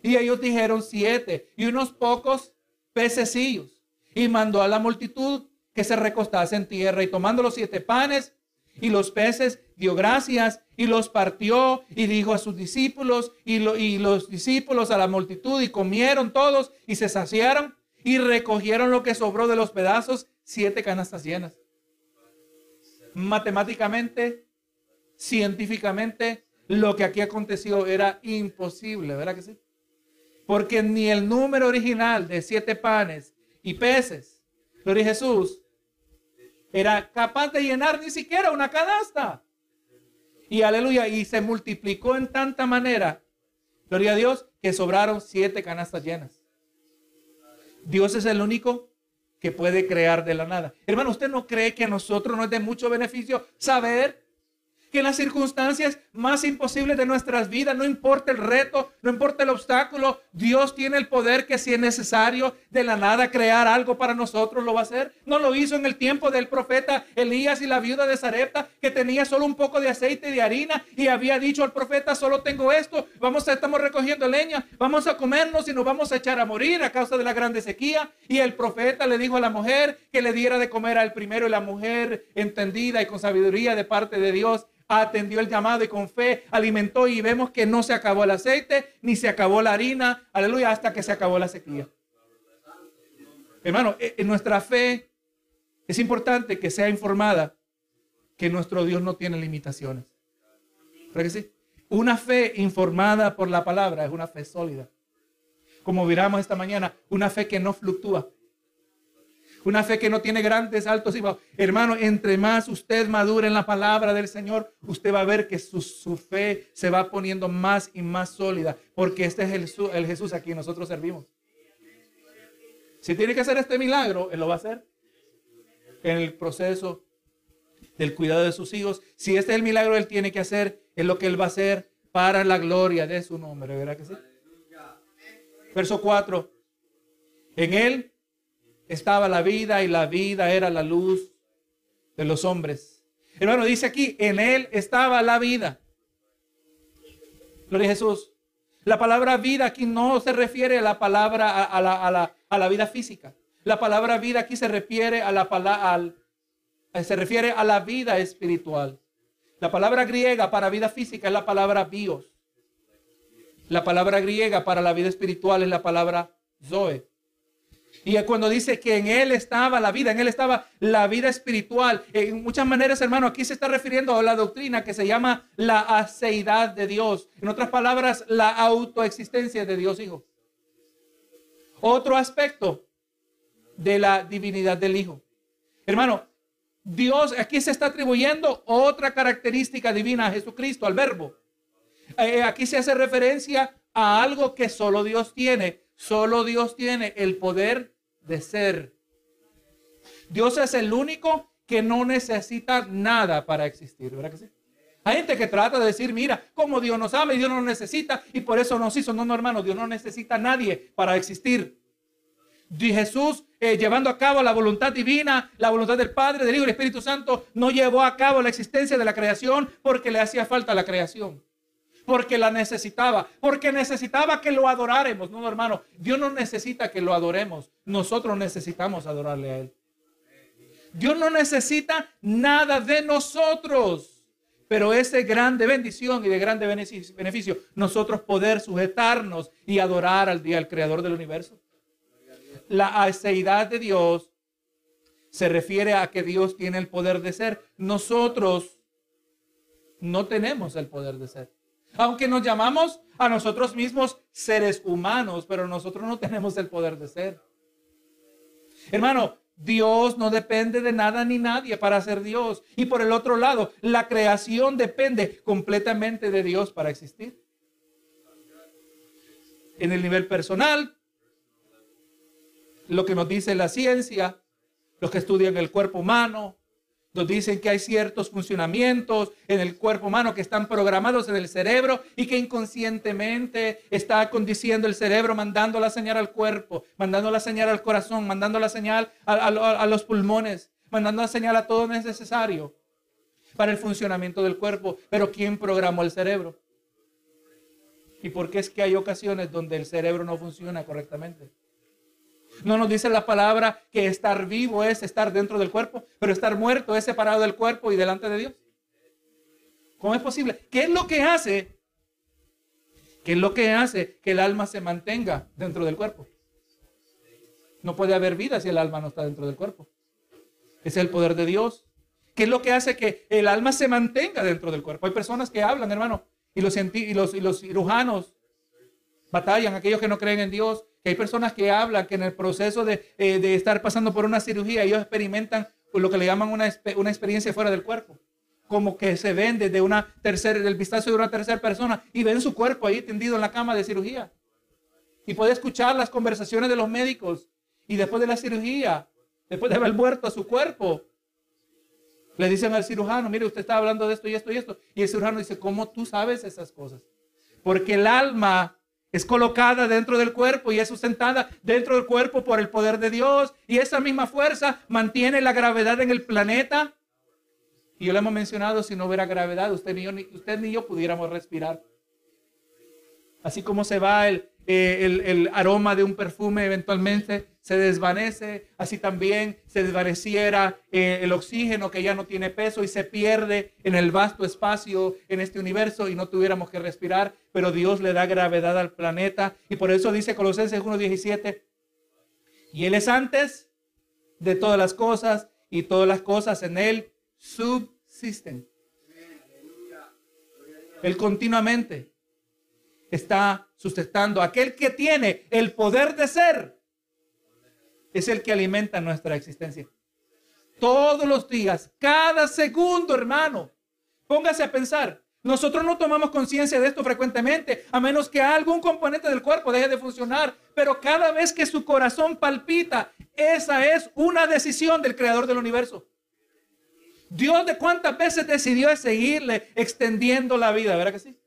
A: Y ellos dijeron siete y unos pocos pececillos. Y mandó a la multitud que se recostase en tierra y tomando los siete panes y los peces, dio gracias y los partió y dijo a sus discípulos y, y los discípulos a la multitud y comieron todos y se saciaron y recogieron lo que sobró de los pedazos, siete canastas llenas. Matemáticamente, científicamente, lo que aquí aconteció era imposible, ¿verdad que sí? Porque ni el número original de siete panes y peces, gloria a Jesús, era capaz de llenar ni siquiera una canasta. Y aleluya, y se multiplicó en tanta manera, gloria a Dios, que sobraron siete canastas llenas. Dios es el único que puede crear de la nada. Hermano, ¿usted no cree que a nosotros nos es de mucho beneficio saber que en las circunstancias más imposibles de nuestras vidas, no importa el reto, no importa el obstáculo, Dios tiene el poder que si es necesario de la nada crear algo para nosotros, lo va a hacer. No lo hizo en el tiempo del profeta Elías y la viuda de Zarepta, que tenía solo un poco de aceite y de harina y había dicho al profeta, solo tengo esto, vamos a, estamos recogiendo leña, vamos a comernos y nos vamos a echar a morir a causa de la grande sequía. Y el profeta le dijo a la mujer que le diera de comer al primero y la mujer entendida y con sabiduría de parte de Dios atendió el llamado y con fe alimentó y vemos que no se acabó el aceite ni se acabó la harina, aleluya, hasta que se acabó la sequía. Hermano, e, en nuestra fe es importante que sea informada que nuestro Dios no tiene limitaciones. ¿Verdad que sí? Una fe informada por la palabra es una fe sólida. Como miramos esta mañana, una fe que no fluctúa. Una fe que no tiene grandes altos y bajos. Hermano, entre más usted madure en la palabra del Señor, usted va a ver que su, fe se va poniendo más y más sólida. Porque este es el, el Jesús a quien nosotros servimos. Si tiene que hacer este milagro, Él lo va a hacer. En el proceso del cuidado de sus hijos. Si este es el milagro Él tiene que hacer, es lo que Él va a hacer para la gloria de su nombre. ¿Verdad que sí? Verso 4. En Él estaba la vida y la vida era la luz de los hombres. Hermano, dice aquí, en él estaba la vida. Gloria a Jesús. La palabra vida aquí no se refiere a la palabra, a, la, a la, vida física. La palabra vida aquí se refiere a la palabra, se refiere a la vida espiritual. La palabra griega para vida física es la palabra bios. La palabra griega para la vida espiritual es la palabra zoe. Y cuando dice que en Él estaba la vida, en Él estaba la vida espiritual. En muchas maneras, hermano, aquí se está refiriendo a la doctrina que se llama la aceidad de Dios. En otras palabras, la autoexistencia de Dios Hijo. Otro aspecto de la divinidad del Hijo. Hermano, Dios aquí se está atribuyendo otra característica divina a Jesucristo, al verbo. Eh, aquí se hace referencia a algo que solo Dios tiene. Solo Dios tiene el poder de ser. Dios es el único que no necesita nada para existir, ¿verdad que sí? Hay gente que trata de decir, mira, como Dios nos ama y Dios no nos necesita y por eso nos hizo. No, no, hermano, Dios no necesita a nadie para existir. Y Jesús, eh, llevando a cabo la voluntad divina, la voluntad del Padre, del Hijo y del Espíritu Santo, no llevó a cabo la existencia de la creación porque le hacía falta la creación porque la necesitaba, porque necesitaba que lo adoráramos. No, hermano, Dios no necesita que lo adoremos. Nosotros necesitamos adorarle a Él. Dios no necesita nada de nosotros. Pero es de grande bendición y de grande beneficio nosotros poder sujetarnos y adorar al día, al creador del universo. La aceidad de Dios se refiere a que Dios tiene el poder de ser. Nosotros no tenemos el poder de ser. Aunque nos llamamos a nosotros mismos seres humanos, pero nosotros no tenemos el poder de ser. Hermano, Dios no depende de nada ni nadie para ser Dios. Y por el otro lado, la creación depende completamente de Dios para existir. En el nivel personal, lo que nos dice la ciencia, los que estudian el cuerpo humano, nos dicen que hay ciertos funcionamientos en el cuerpo humano que están programados en el cerebro y que inconscientemente está condiciendo el cerebro, mandando la señal al cuerpo, mandando la señal al corazón, mandando la señal a, los pulmones, mandando la señal a todo necesario para el funcionamiento del cuerpo. Pero ¿quién programó el cerebro? ¿Y por qué es que hay ocasiones donde el cerebro no funciona correctamente? No nos dice la palabra que estar vivo es estar dentro del cuerpo, pero estar muerto es separado del cuerpo y delante de Dios. ¿Cómo es posible? ¿Qué es lo que hace? ¿Qué es lo que hace que el alma se mantenga dentro del cuerpo? No puede haber vida si el alma no está dentro del cuerpo. Es el poder de Dios. ¿Qué es lo que hace que el alma se mantenga dentro del cuerpo? Hay personas que hablan, hermano, y los, y los, y los cirujanos batallan, aquellos que no creen en Dios, que hay personas que hablan que en el proceso de, eh, estar pasando por una cirugía, ellos experimentan lo que le llaman una, experiencia fuera del cuerpo. Como que se ven desde una tercera, del vistazo de una tercera persona y ven su cuerpo ahí tendido en la cama de cirugía. Y puede escuchar las conversaciones de los médicos. Y después de la cirugía, después de haber muerto a su cuerpo, le dicen al cirujano, mire, usted está hablando de esto y esto y esto. Y el cirujano dice, ¿cómo tú sabes esas cosas? Porque el alma es colocada dentro del cuerpo y es sustentada dentro del cuerpo por el poder de Dios. Y esa misma fuerza mantiene la gravedad en el planeta. Y yo le hemos mencionado, si no hubiera gravedad, usted ni yo, ni, usted ni yo pudiéramos respirar. Así como se va el, eh, el, aroma de un perfume eventualmente se desvanece, así también se desvaneciera eh, el oxígeno que ya no tiene peso y se pierde en el vasto espacio en este universo y no tuviéramos que respirar, pero Dios le da gravedad al planeta y por eso dice Colosenses 1.17, y Él es antes de todas las cosas y todas las cosas en Él subsisten. Él continuamente está sustentando. Aquel que tiene el poder de ser es el que alimenta nuestra existencia. Todos los días, cada segundo, hermano. Póngase a pensar. Nosotros no tomamos conciencia de esto frecuentemente, a menos que algún componente del cuerpo deje de funcionar. Pero cada vez que su corazón palpita, esa es una decisión del creador del universo. Dios de cuántas veces decidió seguirle extendiendo la vida, ¿verdad que sí?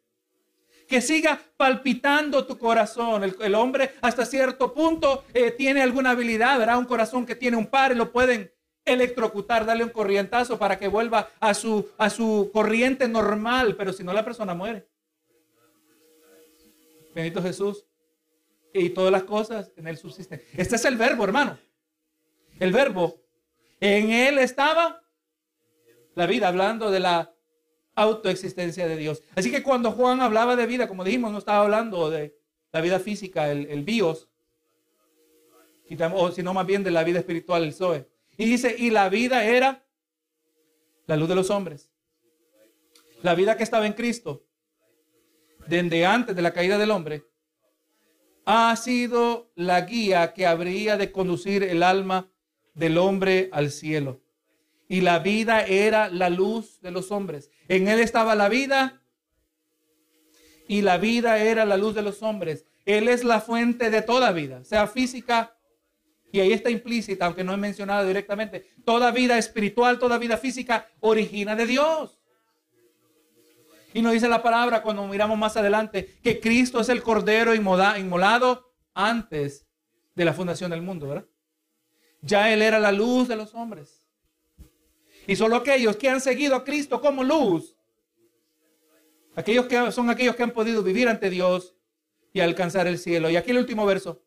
A: Que siga palpitando tu corazón. El, hombre hasta cierto punto eh, tiene alguna habilidad, ¿verdad? Un corazón que tiene un par y lo pueden electrocutar, darle un corrientazo para que vuelva a su, a su corriente normal, pero si no la persona muere. Bendito Jesús. Y todas las cosas en él subsisten. Este es el verbo, hermano. El verbo. En él estaba la vida, hablando de la autoexistencia de Dios. Así que cuando Juan hablaba de vida, como dijimos, no estaba hablando de la vida física, el, bios, o sino más bien de la vida espiritual, el Zoe. Y dice, y la vida era la luz de los hombres. La vida que estaba en Cristo, desde antes de la caída del hombre, ha sido la guía que habría de conducir el alma del hombre al cielo y la vida era la luz de los hombres. En él estaba la vida y la vida era la luz de los hombres. Él es la fuente de toda vida, sea física, y ahí está implícita, aunque no he mencionado directamente, toda vida espiritual, toda vida física origina de Dios. Y nos dice la palabra cuando miramos más adelante que Cristo es el cordero inmolado antes de la fundación del mundo, ¿verdad? Ya Él era la luz de los hombres. Y solo aquellos que han seguido a Cristo como luz Aquellos que son aquellos que han podido vivir ante Dios y alcanzar el cielo. Y aquí el último verso.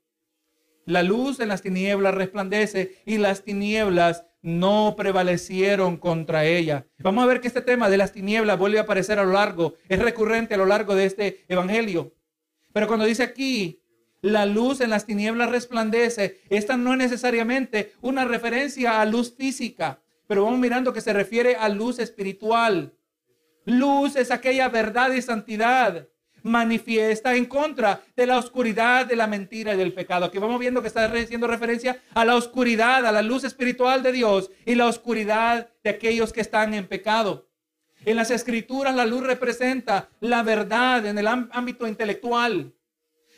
A: La luz en las tinieblas resplandece y las tinieblas no prevalecieron contra ella. Vamos a ver que este tema de las tinieblas vuelve a aparecer a lo largo, es recurrente a lo largo de este evangelio. Pero cuando dice aquí, la luz en las tinieblas resplandece, esta no es necesariamente una referencia a luz física, pero vamos mirando que se refiere a luz espiritual. Luz es aquella verdad y santidad manifiesta en contra de la oscuridad, de la mentira y del pecado. Aquí vamos viendo que está haciendo referencia a la oscuridad, a la luz espiritual de Dios y la oscuridad de aquellos que están en pecado. En las escrituras la luz representa la verdad en el ámbito intelectual.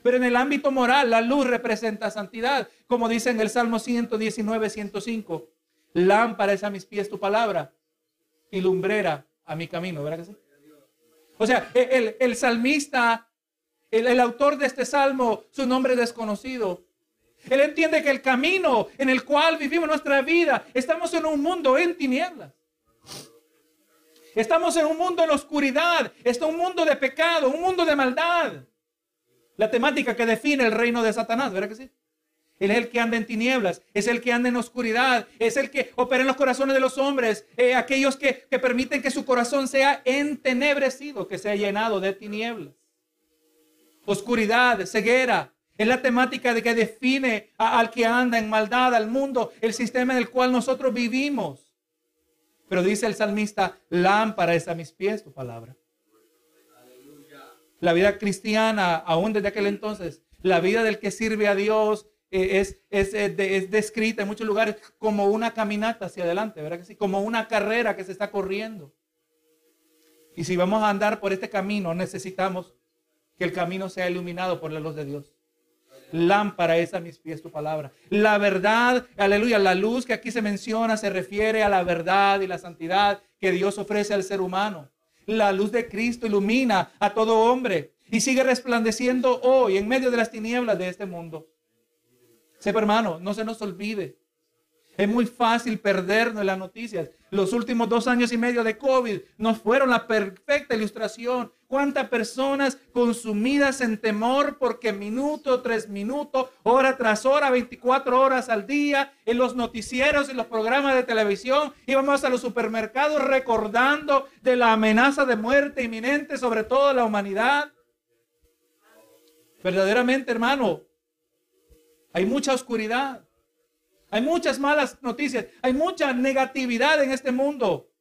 A: Pero en el ámbito moral, la luz representa santidad, como dice en el Salmo 119, 105. Lámpara es a mis pies tu palabra y lumbrera a mi camino, ¿verdad que sí? O sea, el, salmista, el, el autor de este salmo, su nombre es desconocido. Él entiende que el camino en el cual vivimos nuestra vida, estamos en un mundo en tinieblas. Estamos en un mundo en oscuridad, está un mundo de pecado, un mundo de maldad. La temática que define el reino de Satanás, ¿verdad que sí? Él es el que anda en tinieblas, es el que anda en oscuridad, es el que opera en los corazones de los hombres, eh, aquellos que, permiten que su corazón sea entenebrecido, que sea llenado de tinieblas. Oscuridad, ceguera, es la temática de que define al que anda en maldad, al mundo, el sistema en el cual nosotros vivimos. Pero dice el salmista, lámpara es a mis pies tu palabra. La vida cristiana, aún desde aquel entonces, la vida del que sirve a Dios, es, es, eh, es, descrita en muchos lugares como una caminata hacia adelante, ¿verdad que sí? Como una carrera que se está corriendo. Y si vamos a andar por este camino, necesitamos que el camino sea iluminado por la luz de Dios. Lámpara es a mis pies tu palabra. La verdad, aleluya, la luz que aquí se menciona se refiere a la verdad y la santidad que Dios ofrece al ser humano. La luz de Cristo ilumina a todo hombre y sigue resplandeciendo hoy en medio de las tinieblas de este mundo. Sepa hermano, no se nos olvide. Es muy fácil perdernos en las noticias. Los últimos dos años y medio de COVID nos fueron la perfecta ilustración. Cuántas personas consumidas en temor porque minuto tras minuto, hora tras hora, 24 horas al día, en los noticieros, en los programas de televisión, íbamos a los supermercados recordando de la amenaza de muerte inminente sobre toda la humanidad. Verdaderamente, hermano, hay mucha oscuridad. Hay muchas malas noticias. Hay mucha negatividad en este mundo.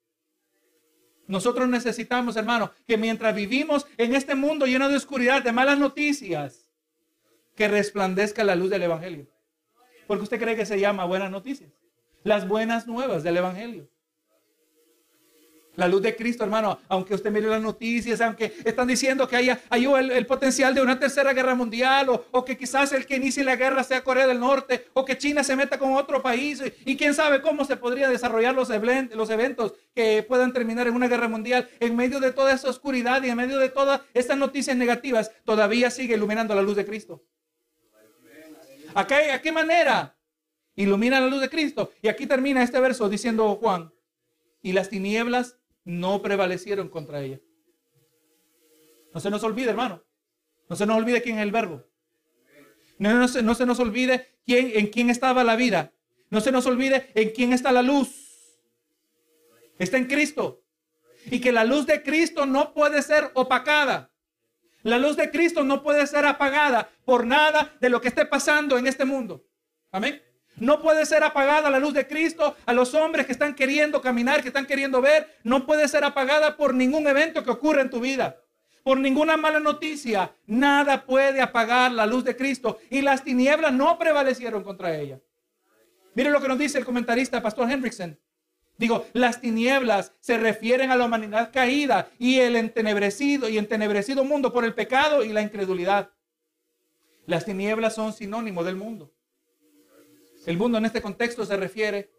A: Nosotros necesitamos, hermano, que mientras vivimos en este mundo lleno de oscuridad, de malas noticias, que resplandezca la luz del Evangelio. Porque usted cree que se llama buenas noticias. Las buenas nuevas del Evangelio. La luz de Cristo, hermano, aunque usted mire las noticias, aunque están diciendo que haya, hay el, potencial de una tercera guerra mundial, o, que quizás el que inicie la guerra sea Corea del Norte, o que China se meta con otro país, y, quién sabe cómo se podría desarrollar los, eventos que puedan terminar en una guerra mundial. En medio de toda esa oscuridad y en medio de todas estas noticias negativas, todavía sigue iluminando la luz de Cristo. ¿A ¿A qué manera? Ilumina la luz de Cristo. Y aquí termina este verso diciendo Juan, y las tinieblas no prevalecieron contra ella. No se nos olvide, hermano. No se nos olvide quién es el verbo. No, no, se, no se nos olvide quién, en quién estaba la vida. No se nos olvide en quién está la luz. Está en Cristo. Y que la luz de Cristo no puede ser opacada. La luz de Cristo no puede ser apagada por nada de lo que esté pasando en este mundo. Amén. No puede ser apagada la luz de Cristo a los hombres que están queriendo caminar, que están queriendo ver. No puede ser apagada por ningún evento que ocurra en tu vida. Por ninguna mala noticia. Nada puede apagar la luz de Cristo. Y las tinieblas no prevalecieron contra ella. Mire lo que nos dice el comentarista Pastor Hendrickson. Digo, las tinieblas se refieren a la humanidad caída y el entenebrecido y entenebrecido mundo por el pecado y la incredulidad. Las tinieblas son sinónimo del mundo. El mundo en este contexto se refiere,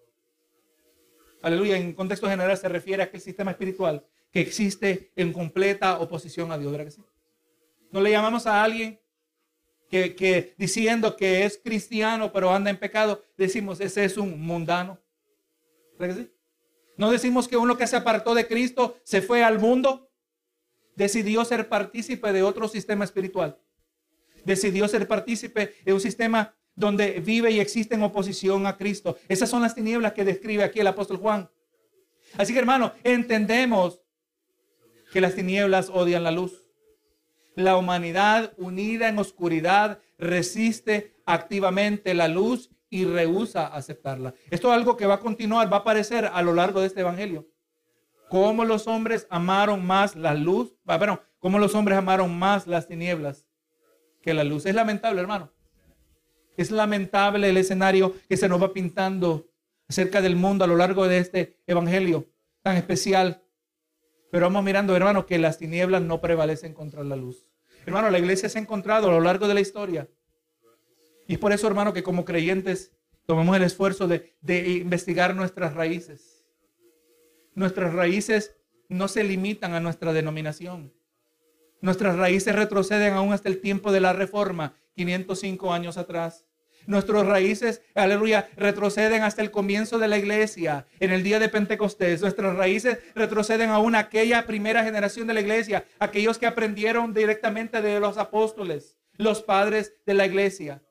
A: aleluya, en contexto general se refiere a aquel sistema espiritual que existe en completa oposición a Dios, ¿verdad que sí? No le llamamos a alguien que, diciendo que es cristiano pero anda en pecado, decimos ese es un mundano. ¿Verdad que sí? No decimos que uno que se apartó de Cristo se fue al mundo. decidió ser partícipe de otro sistema espiritual. Decidió ser partícipe de un sistema donde vive y existe en oposición a Cristo. Esas son las tinieblas que describe aquí el apóstol Juan. Así que hermano, entendemos que las tinieblas odian la luz. La humanidad unida en oscuridad resiste activamente la luz y rehúsa aceptarla. Esto es algo que va a continuar, va a aparecer a lo largo de este evangelio. Cómo los hombres amaron más la luz, bueno, cómo los hombres amaron más las tinieblas que la luz. Es lamentable, hermano. Es lamentable el escenario que se nos va pintando acerca del mundo a lo largo de este evangelio tan especial. Pero vamos mirando, hermano, que las tinieblas no prevalecen contra la luz. Hermano, la iglesia se ha encontrado a lo largo de la historia. Y es por eso, hermano, que como creyentes tomemos el esfuerzo de, de investigar nuestras raíces. Nuestras raíces no se limitan a nuestra denominación. Nuestras raíces retroceden aún hasta el tiempo de la reforma, 505 años atrás. Nuestras raíces, aleluya, retroceden hasta el comienzo de la iglesia, en el día de Pentecostés. Nuestras raíces retroceden aún a aquella primera generación de la iglesia, aquellos que aprendieron directamente de los apóstoles, los padres de la iglesia.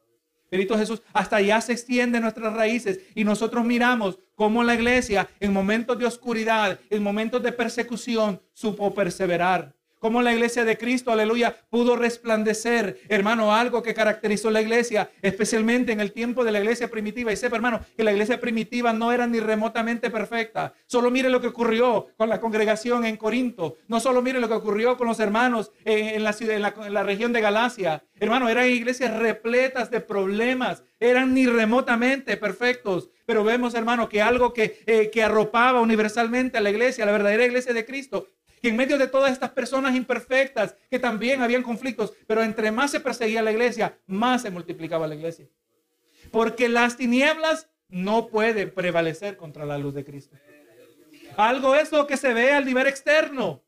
A: Benito Jesús, hasta allá se extienden nuestras raíces y nosotros miramos cómo la iglesia en momentos de oscuridad, en momentos de persecución, supo perseverar. Como la iglesia de Cristo, aleluya, pudo resplandecer, hermano, algo que caracterizó la iglesia, especialmente en el tiempo de la iglesia primitiva. Y sepa, hermano, que la iglesia primitiva no era ni remotamente perfecta. Solo mire lo que ocurrió con la congregación en Corinto. No solo mire lo que ocurrió con los hermanos en, la, ciudad, en la, región de Galacia. Hermano, eran iglesias repletas de problemas. Eran ni remotamente perfectos. Pero vemos, hermano, que algo que, eh, que arropaba universalmente a la iglesia, la verdadera iglesia de Cristo, que en medio de todas estas personas imperfectas, que también habían conflictos, pero entre más se perseguía la iglesia, más se multiplicaba la iglesia. Porque las tinieblas no pueden prevalecer contra la luz de Cristo. Algo es lo que se ve al nivel externo.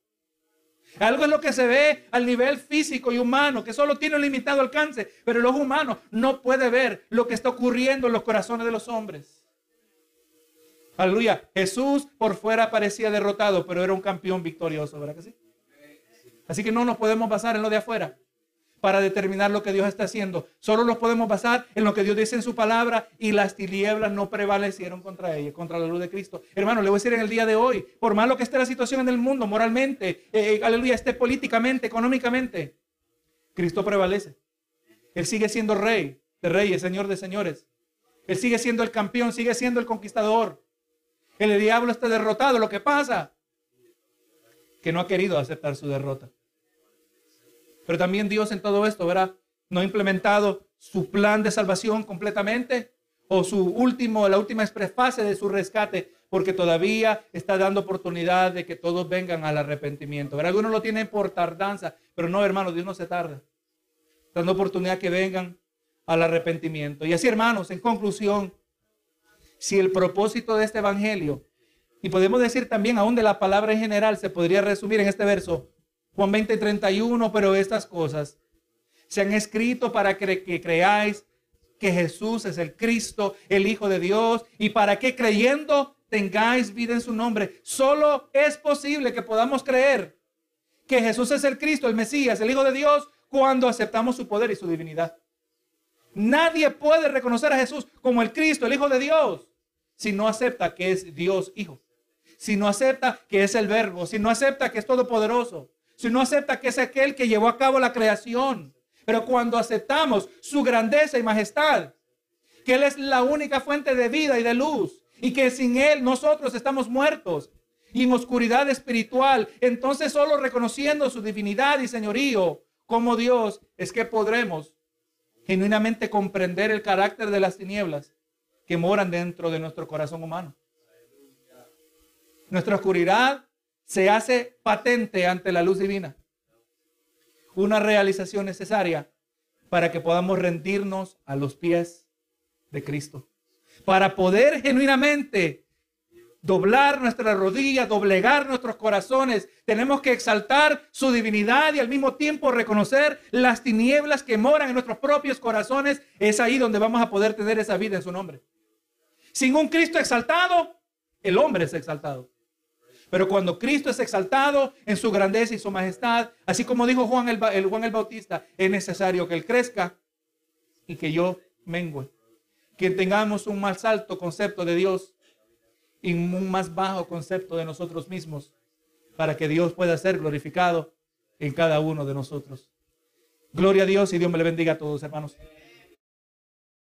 A: Algo es lo que se ve al nivel físico y humano, que solo tiene un limitado alcance, pero el ojo humano no puede ver lo que está ocurriendo en los corazones de los hombres. Aleluya. Jesús por fuera parecía derrotado, pero era un campeón victorioso, ¿verdad que sí? Así que no nos podemos basar en lo de afuera para determinar lo que Dios está haciendo. Solo nos podemos basar en lo que Dios dice en su palabra y las tinieblas no prevalecieron contra ella, contra la luz de Cristo. Hermano, le voy a decir en el día de hoy, por malo que esté la situación en el mundo, moralmente, eh, eh, aleluya, esté políticamente, económicamente, Cristo prevalece. Él sigue siendo rey de reyes, señor de señores. Él sigue siendo el campeón, sigue siendo el conquistador. El diablo está derrotado. Lo que pasa que no ha querido aceptar su derrota. Pero también Dios en todo esto, ¿verdad? No ha implementado su plan de salvación completamente o su último, la última fase de su rescate, porque todavía está dando oportunidad de que todos vengan al arrepentimiento. ¿verdad? Algunos lo tienen por tardanza, pero no, hermanos, Dios no se tarda. Dando oportunidad que vengan al arrepentimiento. Y así, hermanos, en conclusión, si el propósito de este evangelio, y podemos decir también aún de la palabra en general, se podría resumir en este verso, Juan 20, 31, pero estas cosas se han escrito para que, que creáis que Jesús es el Cristo, el Hijo de Dios, y para que creyendo tengáis vida en su nombre. Solo es posible que podamos creer que Jesús es el Cristo, el Mesías, el Hijo de Dios, cuando aceptamos su poder y su divinidad. Nadie puede reconocer a Jesús como el Cristo, el Hijo de Dios, si no acepta que es Dios Hijo, si no acepta que es el Verbo, si no acepta que es todopoderoso, si no acepta que es aquel que llevó a cabo la creación. Pero cuando aceptamos su grandeza y majestad, que Él es la única fuente de vida y de luz, y que sin Él nosotros estamos muertos y en oscuridad espiritual, entonces solo reconociendo su divinidad y señorío como Dios es que podremos genuinamente comprender el carácter de las tinieblas que moran dentro de nuestro corazón humano. Nuestra oscuridad se hace patente ante la luz divina. Una realización necesaria para que podamos rendirnos a los pies de Cristo. Para poder genuinamente doblar nuestra rodilla, doblegar nuestros corazones. Tenemos que exaltar su divinidad y al mismo tiempo reconocer las tinieblas que moran en nuestros propios corazones. Es ahí donde vamos a poder tener esa vida en su nombre. Sin un Cristo exaltado, el hombre es exaltado. Pero cuando Cristo es exaltado en su grandeza y su majestad, así como dijo Juan el, Juan el Bautista, es necesario que Él crezca y que yo mengue. Que tengamos un más alto concepto de Dios y un más bajo concepto de nosotros mismos para que Dios pueda ser glorificado en cada uno de nosotros. Gloria a Dios y Dios me le bendiga a todos, hermanos.